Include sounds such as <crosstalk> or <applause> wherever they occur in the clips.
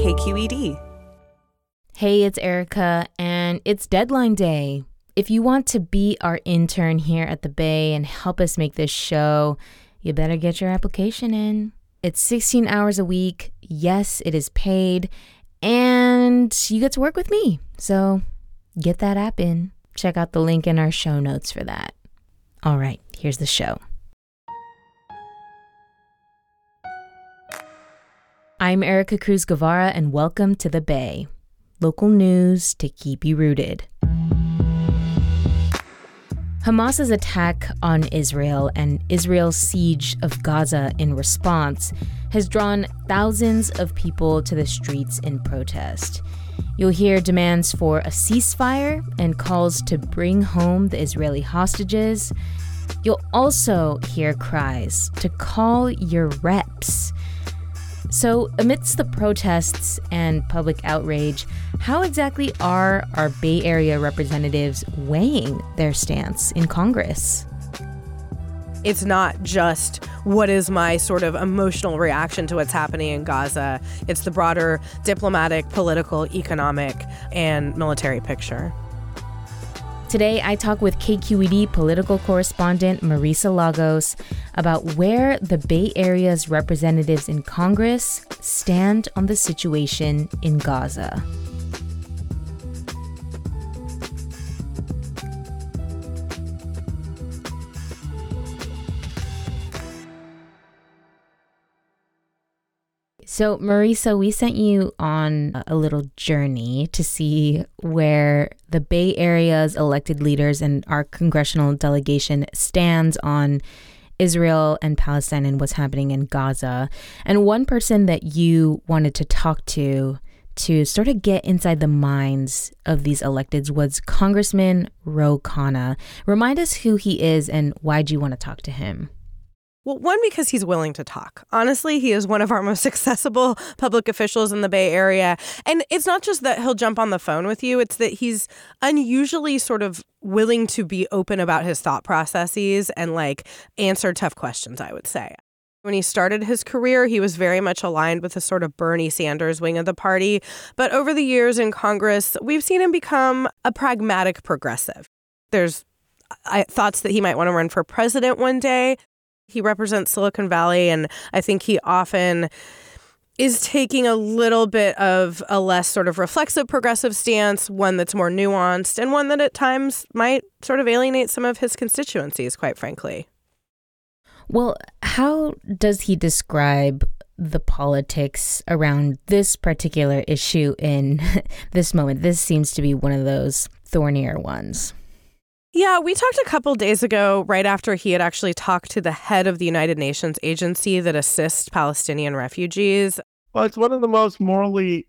KQED. Hey, it's Ericka, and it's deadline day. If you want to be our intern here at the Bay and help us make this show, you better get your application in. It's 16 hours a week. Yes, it is paid. And you get to work with me. So get that app in. Check out the link in our show notes for that. All right, here's the show. I'm Ericka Cruz Guevarra, and welcome to the Bay. Local news to keep you rooted. Hamas's attack on Israel and Israel's siege of Gaza in response has drawn thousands of people to the streets in protest. You'll hear demands for a ceasefire and calls to bring home the Israeli hostages. You'll also hear cries to call your reps so, amidst the protests and public outrage, how exactly are our Bay Area representatives weighing their stance in Congress? It's not just what is my sort of emotional reaction to what's happening in Gaza, it's the broader diplomatic, political, economic, and military picture. Today, I talk with KQED political correspondent Marisa Lagos about where the Bay Area's representatives in Congress stand on the situation in Gaza. So, Marisa, we sent you on a little journey to see where the Bay Area's elected leaders and our congressional delegation stands on Israel and Palestine and what's happening in Gaza. And one person that you wanted to talk to to sort of get inside the minds of these electeds was Congressman Ro Khanna. Remind us who he is and why do you want to talk to him? Well, one, because he's willing to talk. Honestly, he is one of our <laughs> most accessible public officials in the Bay Area. And it's not just that he'll jump on the phone with you, it's that he's unusually sort of willing to be open about his thought processes and like answer tough questions, I would say. When he started his career, he was very much aligned with the sort of Bernie Sanders wing of the party. But over the years in Congress, we've seen him become a pragmatic progressive. There's I, thoughts that he might want to run for president one day. He represents Silicon Valley, and I think he often is taking a little bit of a less sort of reflexive progressive stance, one that's more nuanced, and one that at times might sort of alienate some of his constituencies, quite frankly. Well, how does he describe the politics around this particular issue in <laughs> this moment? This seems to be one of those thornier ones. Yeah, we talked a couple days ago, right after he had actually talked to the head of the United Nations agency that assists Palestinian refugees. Well, it's one of the most morally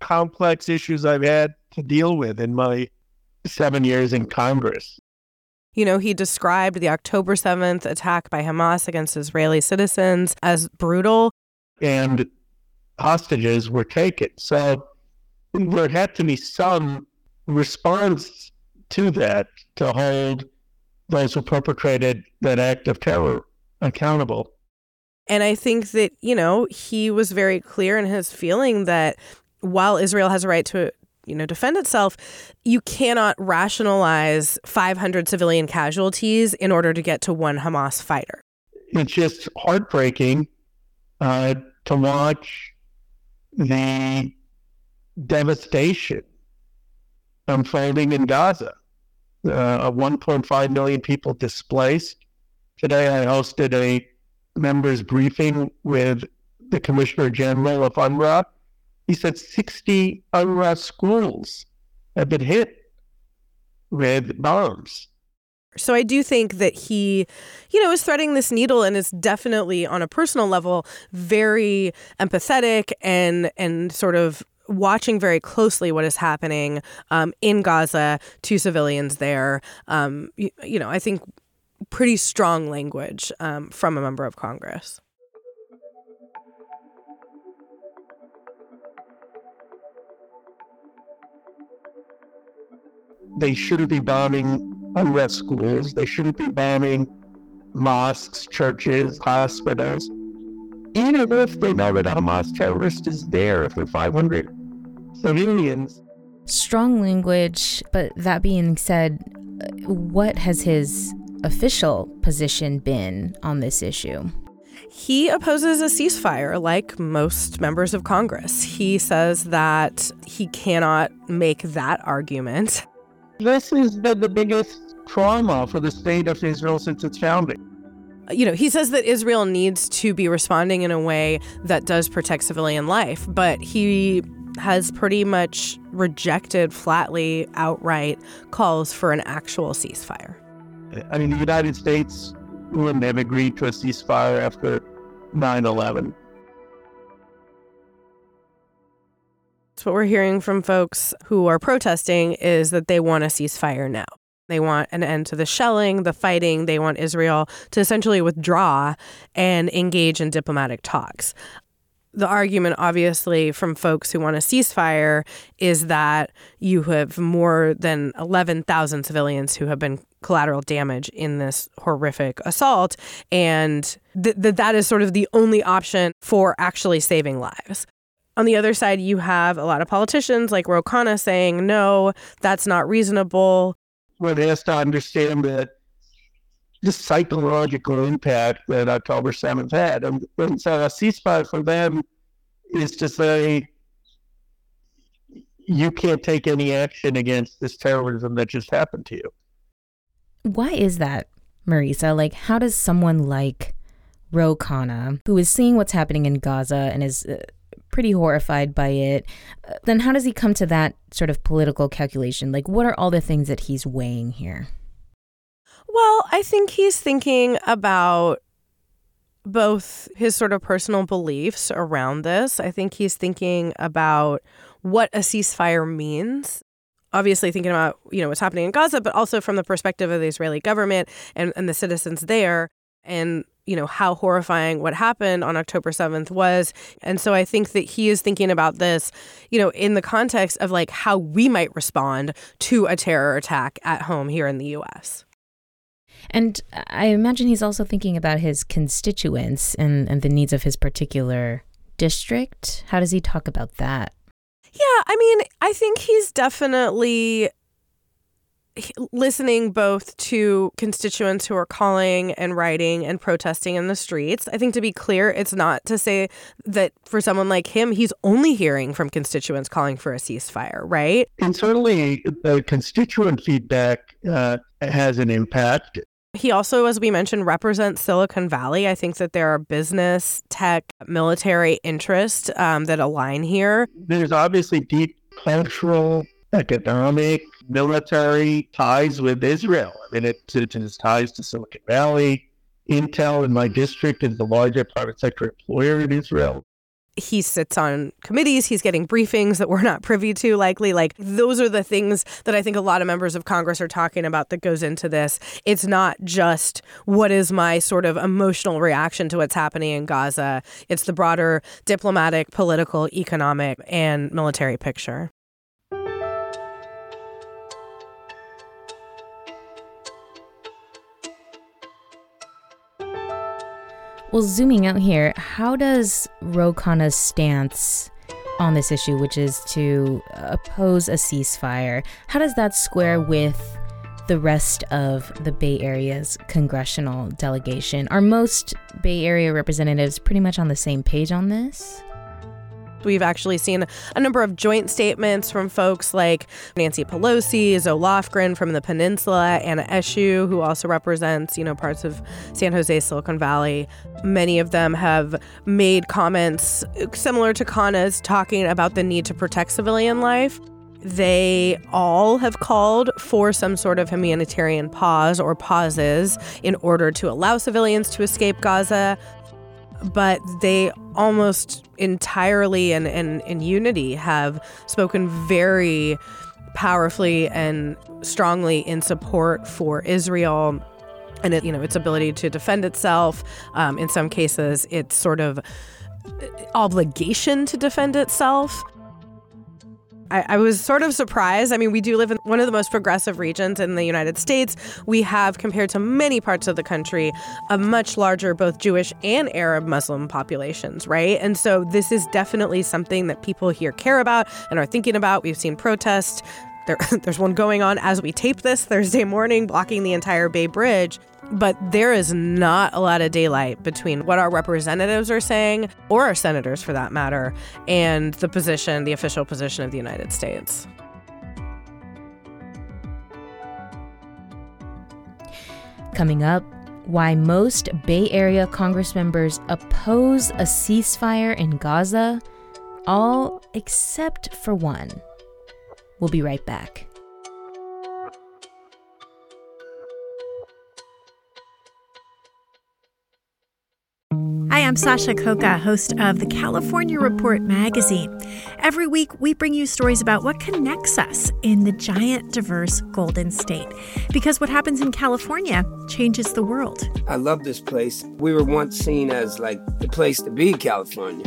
complex issues I've had to deal with in my seven years in Congress. You know, he described the October 7th attack by Hamas against Israeli citizens as brutal. And hostages were taken. So there had to be some response to that to hold those who perpetrated that act of terror accountable. And I think that, you know, he was very clear in his feeling that while Israel has a right to, you know, defend itself, you cannot rationalize 500 civilian casualties in order to get to one Hamas fighter. It's just heartbreaking uh, to watch the devastation unfolding in Gaza. Uh, 1.5 million people displaced. Today, I hosted a members' briefing with the Commissioner General of UNRWA, he said 60 UNRWA schools have been hit with bombs. So I do think that he, you know, is threading this needle and is definitely on a personal level very empathetic and and sort of watching very closely what is happening um, in Gaza to civilians there. Um, you, you, know, I think pretty strong language um, from a member of Congress. They shouldn't be bombing UNRWA schools. They shouldn't be bombing mosques, churches, hospitals. Even if they know that a Hamas terrorist is there for 500 civilians. Strong language, but that being said, what has his official position been on this issue? He opposes a ceasefire like most members of Congress. He says that he cannot make that argument. This is been the biggest trauma for the state of Israel since its founding. You know, he says that Israel needs to be responding in a way that does protect civilian life, but he has pretty much rejected flatly, outright calls for an actual ceasefire. I mean, the United States wouldn't have agreed to a ceasefire after 9 11. what we're hearing from folks who are protesting is that they want a ceasefire now. They want an end to the shelling, the fighting. They want Israel to essentially withdraw and engage in diplomatic talks. The argument, obviously, from folks who want a ceasefire is that you have more than 11,000 civilians who have been collateral damage in this horrific assault, and that th- that is sort of the only option for actually saving lives. On the other side, you have a lot of politicians like Ro Khanna saying, no, that's not reasonable one has to understand that the psychological impact that October 7th had. And so a ceasefire for them is to say, you can't take any action against this terrorism that just happened to you. Why is that, Marisa? Like, how does someone like Ro Khanna, who is seeing what's happening in Gaza and is uh, pretty horrified by it. Uh, then how does he come to that sort of political calculation? Like, what are all the things that he's weighing here? Well, I think he's thinking about both his sort of personal beliefs around this. I think he's thinking about what a ceasefire means. Obviously, thinking about you know what's happening in Gaza, but also from the perspective of the Israeli government and, and the citizens there, and you know, how horrifying what happened on October 7th was. And so I think that he is thinking about this, you know, in the context of like how we might respond to a terror attack at home here in the US. And I imagine he's also thinking about his constituents and, and the needs of his particular district. How does he talk about that? Yeah, I mean, I think he's definitely listening both to constituents who are calling and writing and protesting in the streets. I think to be clear, it's not to say that for someone like him, he's only hearing from constituents calling for a ceasefire, right? And certainly the constituent feedback uh, has an impact. He also, as we mentioned, represents Silicon Valley. I think that there are business, tech, military interests um, that align here. There's obviously deep cultural, economic, military ties with Israel. I mean, it, it has ties to Silicon Valley. Intel in my district is the largest private sector employer in Israel. He sits on committees, he's getting briefings that we're not privy to, likely. Like, those are the things that I think a lot of members of Congress are talking about that goes into this. It's not just what is my sort of emotional reaction to what's happening in Gaza, it's the broader diplomatic, political, economic, and military picture. Well, zooming out here, how does Ro Khanna's stance on this issue, which is to oppose a ceasefire, how does that square with the rest of the Bay Area's congressional delegation? Are most Bay Area representatives pretty much on the same page on this? We've actually seen a number of joint statements from folks like Nancy Pelosi, Zoe Lofgren from the Peninsula, Anna Eshoo, who also represents, you know, parts of San Jose, Silicon Valley. Many of them have made comments similar to Khanna's, talking about the need to protect civilian life. They all have called for some sort of humanitarian pause or pauses in order to allow civilians to escape Gaza. But they almost entirely and in unity have spoken very powerfully and strongly in support for Israel and it, you know its ability to defend itself. Um, in some cases, its sort of obligation to defend itself. I, I, was sort of surprised. I mean, we do live in one of the most progressive regions in the United States. We have, compared to many parts of the country, a much larger both Jewish and Arab Muslim populations, right? And so this is definitely something that people here care about and are thinking about. We've seen protests. There, <laughs> there's one going on as we tape this Thursday morning, blocking the entire Bay Bridge. But there is not a lot of daylight between what our representatives are saying, or our senators for that matter, and the position, the official position of the United States. Coming up, why most Bay Area Congress members oppose a ceasefire in Gaza, all except for one. We'll be right back. Hi, I'm Sasha Khokha, host of the California Report magazine. Every week, we bring you stories about what connects us in the giant, diverse Golden State. Because what happens in California changes the world. I love this place. We were once seen as like the place to be, California.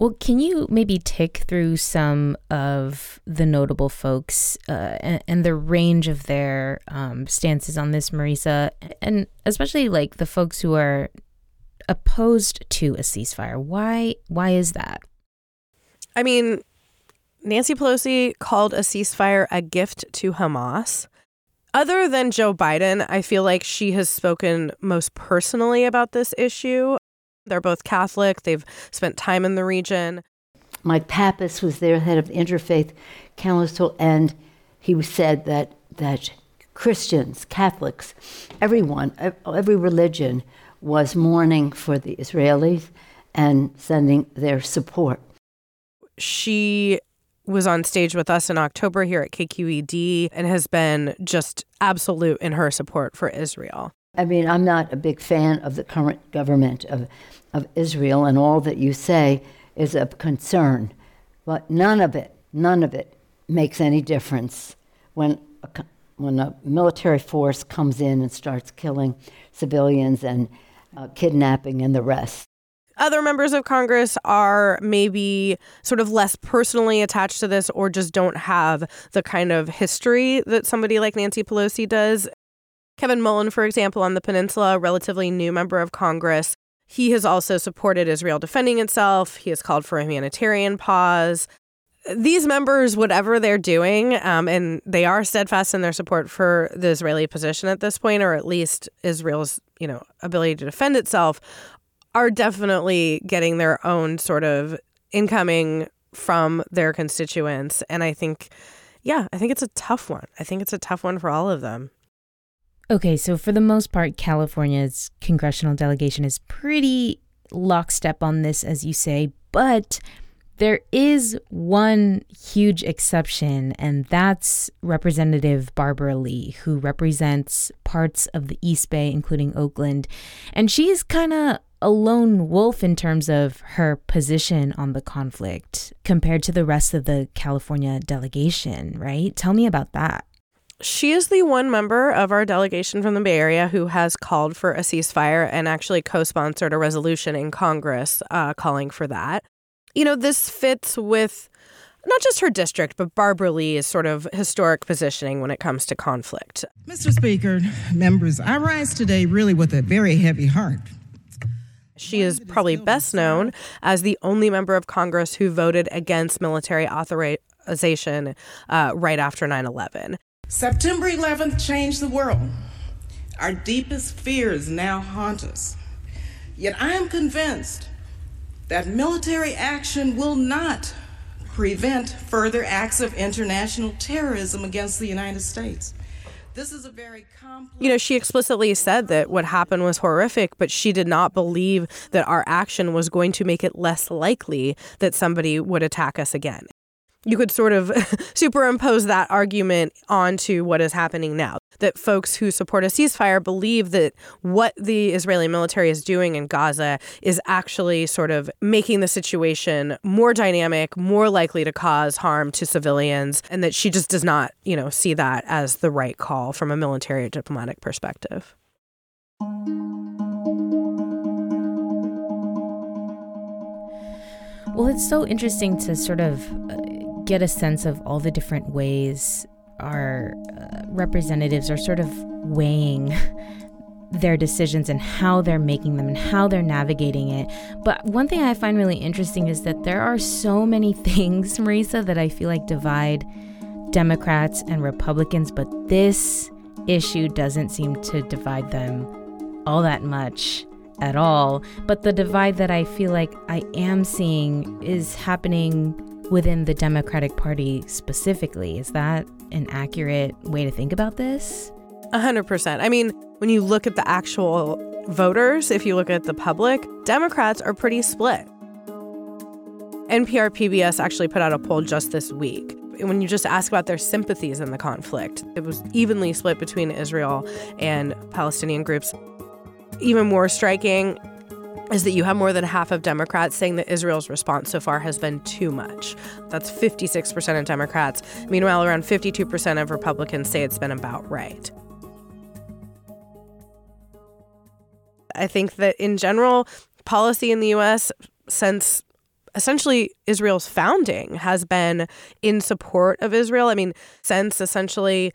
Well, can you maybe tick through some of the notable folks uh, and, and, the range of their um, stances on this, Marisa, and especially like the folks who are opposed to a ceasefire. Why why is that? I mean, Nancy Pelosi called a ceasefire a gift to Hamas. Other than Joe Biden, I feel like she has spoken most personally about this issue. They're both Catholic, they've spent time in the region. Mike Pappas was their head of the Interfaith Council, and he said that, that Christians, Catholics, everyone, every religion was mourning for the Israelis and sending their support. She was on stage with us in October here at KQED and has been just absolute in her support for Israel. I mean, I'm not a big fan of the current government of, of Israel, and all that you say is of concern. But none of it, none of it makes any difference when a, when a military force comes in and starts killing civilians and uh, kidnapping, and the rest. Other members of Congress are maybe sort of less personally attached to this or just don't have the kind of history that somebody like Nancy Pelosi does. Kevin Mullin, for example, on the peninsula, a relatively new member of Congress, he has also supported Israel defending itself. He has called for a humanitarian pause. These members, whatever they're doing, um, and they are steadfast in their support for the Israeli position at this point, or at least Israel's you know, ability to defend itself are definitely getting their own sort of incoming from their constituents. And I think, yeah, I think it's a tough one. I think it's a tough one for all of them. Okay, so for the most part, California's congressional delegation is pretty lockstep on this, as you say, but There is one huge exception, and that's Representative Barbara Lee, who represents parts of the East Bay, including Oakland. And she's kind of a lone wolf in terms of her position on the conflict compared to the rest of the California delegation, right? Tell me about that. She is the one member of our delegation from the Bay Area who has called for a ceasefire and actually co sponsored a resolution in Congress uh, calling for that you know, this fits with not just her district, but Barbara Lee's sort of historic positioning when it comes to conflict. Mr. Speaker, members, I rise today really with a very heavy heart. She is probably best known as the only member of Congress who voted against military authorization uh, right after 9 11. September 11th changed the world. Our deepest fears now haunt us. Yet I am convinced that military action will not prevent further acts of international terrorism against the United States. This is a very complex. You know, she explicitly said that what happened was horrific, but she did not believe that our action was going to make it less likely that somebody would attack us again you could sort of <laughs> superimpose that argument onto what is happening now. That folks who support a ceasefire believe that what the Israeli military is doing in Gaza is actually sort of making the situation more dynamic, more likely to cause harm to civilians, and that she just does not, you know, see that as the right call from a military or diplomatic perspective. Well, it's so interesting to sort of uh, get a sense of all the different ways our uh, representatives are sort of weighing <laughs> their decisions and how they're making them and how they're navigating it. But one thing I find really interesting is that there are so many <laughs> things, Marisa, that I feel like divide Democrats and Republicans, but this issue doesn't seem to divide them all that much at all. But the divide that I feel like I am seeing is happening within the Democratic Party specifically. Is that an accurate way to think about this? A hundred percent. I mean, when you look at the actual voters, if you look at the public, Democrats are pretty split. NPR PBS actually put out a poll just this week. When you just ask about their sympathies in the conflict, it was evenly split between Israel and Palestinian groups. Even more striking, is that you have more than half of Democrats saying that Israel's response so far has been too much. That's 56% of Democrats. Meanwhile, around 52% of Republicans say it's been about right. I think that in general, policy in the US since essentially Israel's founding has been in support of Israel. I mean, since essentially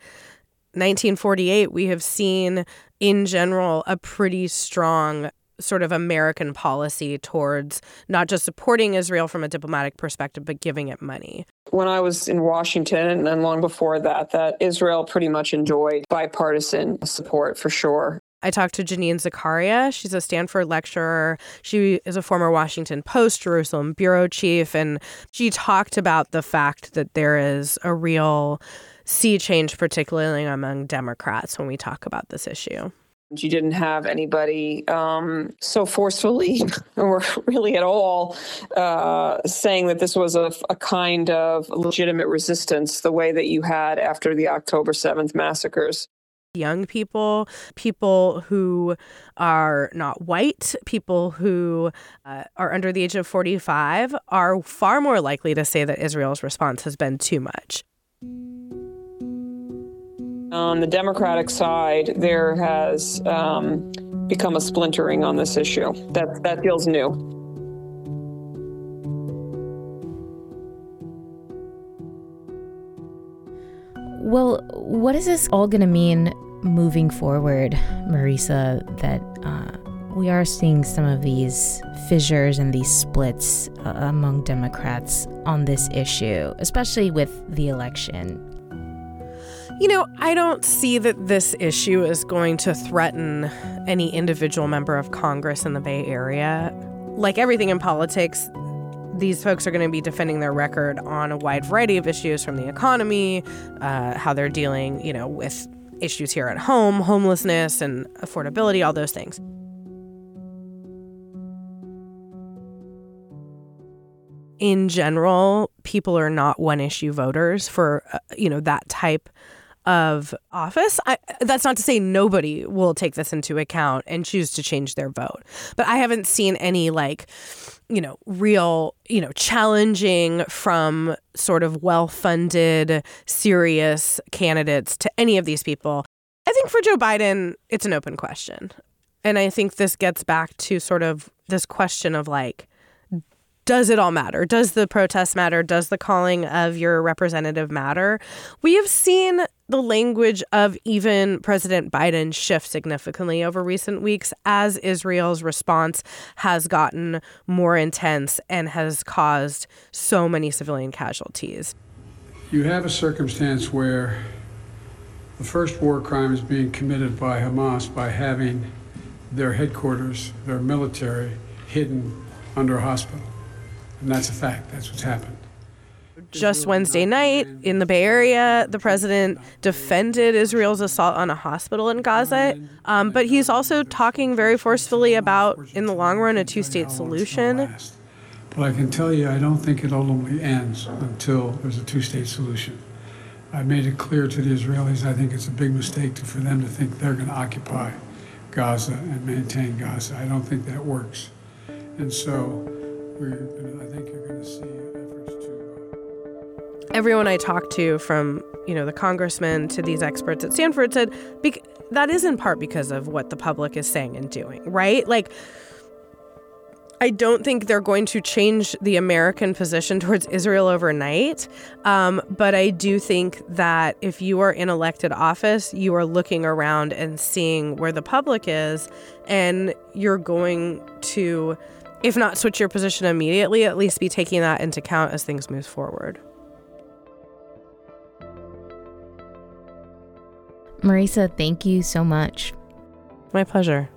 1948, we have seen in general a pretty strong sort of American policy towards not just supporting Israel from a diplomatic perspective, but giving it money. When I was in Washington and long before that, that Israel pretty much enjoyed bipartisan support for sure. I talked to Janine Zacharia. She's a Stanford lecturer. She is a former Washington Post, Jerusalem bureau chief, and she talked about the fact that there is a real sea change, particularly among Democrats, when we talk about this issue. You didn't have anybody um, so forcefully <laughs> or really at all uh, saying that this was a, a, kind of legitimate resistance the way that you had after the October 7th massacres. Young people, people who are not white, people who uh, are under the age of 45 are far more likely to say that Israel's response has been too much. On the Democratic side, there has um, become a splintering on this issue. That that feels new. Well, what is this all going to mean moving forward, Marisa? That uh, we are seeing some of these fissures and these splits uh, among Democrats on this issue, especially with the election you know, I don't see that this issue is going to threaten any individual member of Congress in the Bay Area. Like everything in politics, these folks are going to be defending their record on a wide variety of issues from the economy, uh, how they're dealing, you know, with issues here at home, homelessness and affordability, all those things. in general, people are not one issue voters for, uh, you know, that type of office. I, that's not to say nobody will take this into account and choose to change their vote. But I haven't seen any like, you know, real, you know, challenging from sort of well funded, serious candidates to any of these people. I think for Joe Biden, it's an open question. And I think this gets back to sort of this question of like, does it all matter? Does the protest matter? Does the calling of your representative matter? We have seen the language of even President Biden shift significantly over recent weeks as Israel's response has gotten more intense and has caused so many civilian casualties. You have a circumstance where the first war crime is being committed by Hamas by having their headquarters, their military, hidden under a hospital. And that's a fact. That's what's happened. Just Wednesday night in the Bay Area, the president defended Israel's assault on a hospital in Gaza. Um, but he's also talking very forcefully about, in the long run, a two state solution. But I can tell you, I don't think it ultimately ends until there's a two state solution. I made it clear to the Israelis I think it's a big mistake to, for them to think they're going to occupy Gaza and maintain Gaza. I don't think that works. And so I think you're going to see. Everyone I talked to, from you know the congressman to these experts at Stanford, said that is in part because of what the public is saying and doing, right? Like. I don't think they're going to change the American position towards Israel overnight. Um, but I do think that if you are in elected office, you are looking around and seeing where the public is, and you're going to if not switch your position immediately, at least be taking that into account as things move forward. Marisa, thank you so much. My pleasure.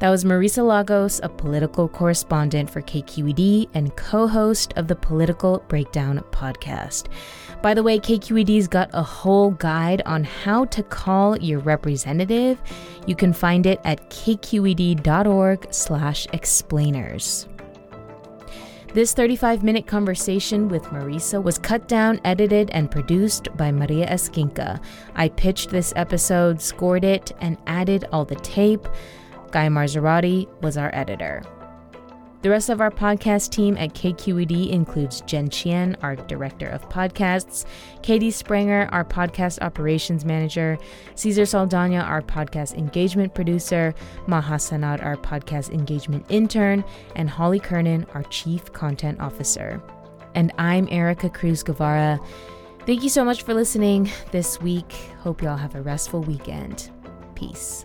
That was Marisa Lagos, a political correspondent for KQED and co host of the Political Breakdown podcast. By the way, KQED's got a whole guide on how to call your representative. You can find it at kqed.org/explainers. This 35 minute conversation with Marisa was cut down, edited, and produced by Maria Esquinca. I pitched this episode, scored it, and added all the tape. Guy Marzorati was our editor. The rest of our podcast team at KQED includes Jen Chien, our director of podcasts, Katie Spranger, our podcast operations manager, Cesar Saldana, our podcast engagement producer, Maha Sanad, our podcast engagement intern, and Holly Kernan, our chief content officer. And I'm Ericka Cruz Guevarra. Thank you so much for listening this week. Hope y'all have a restful weekend. Peace.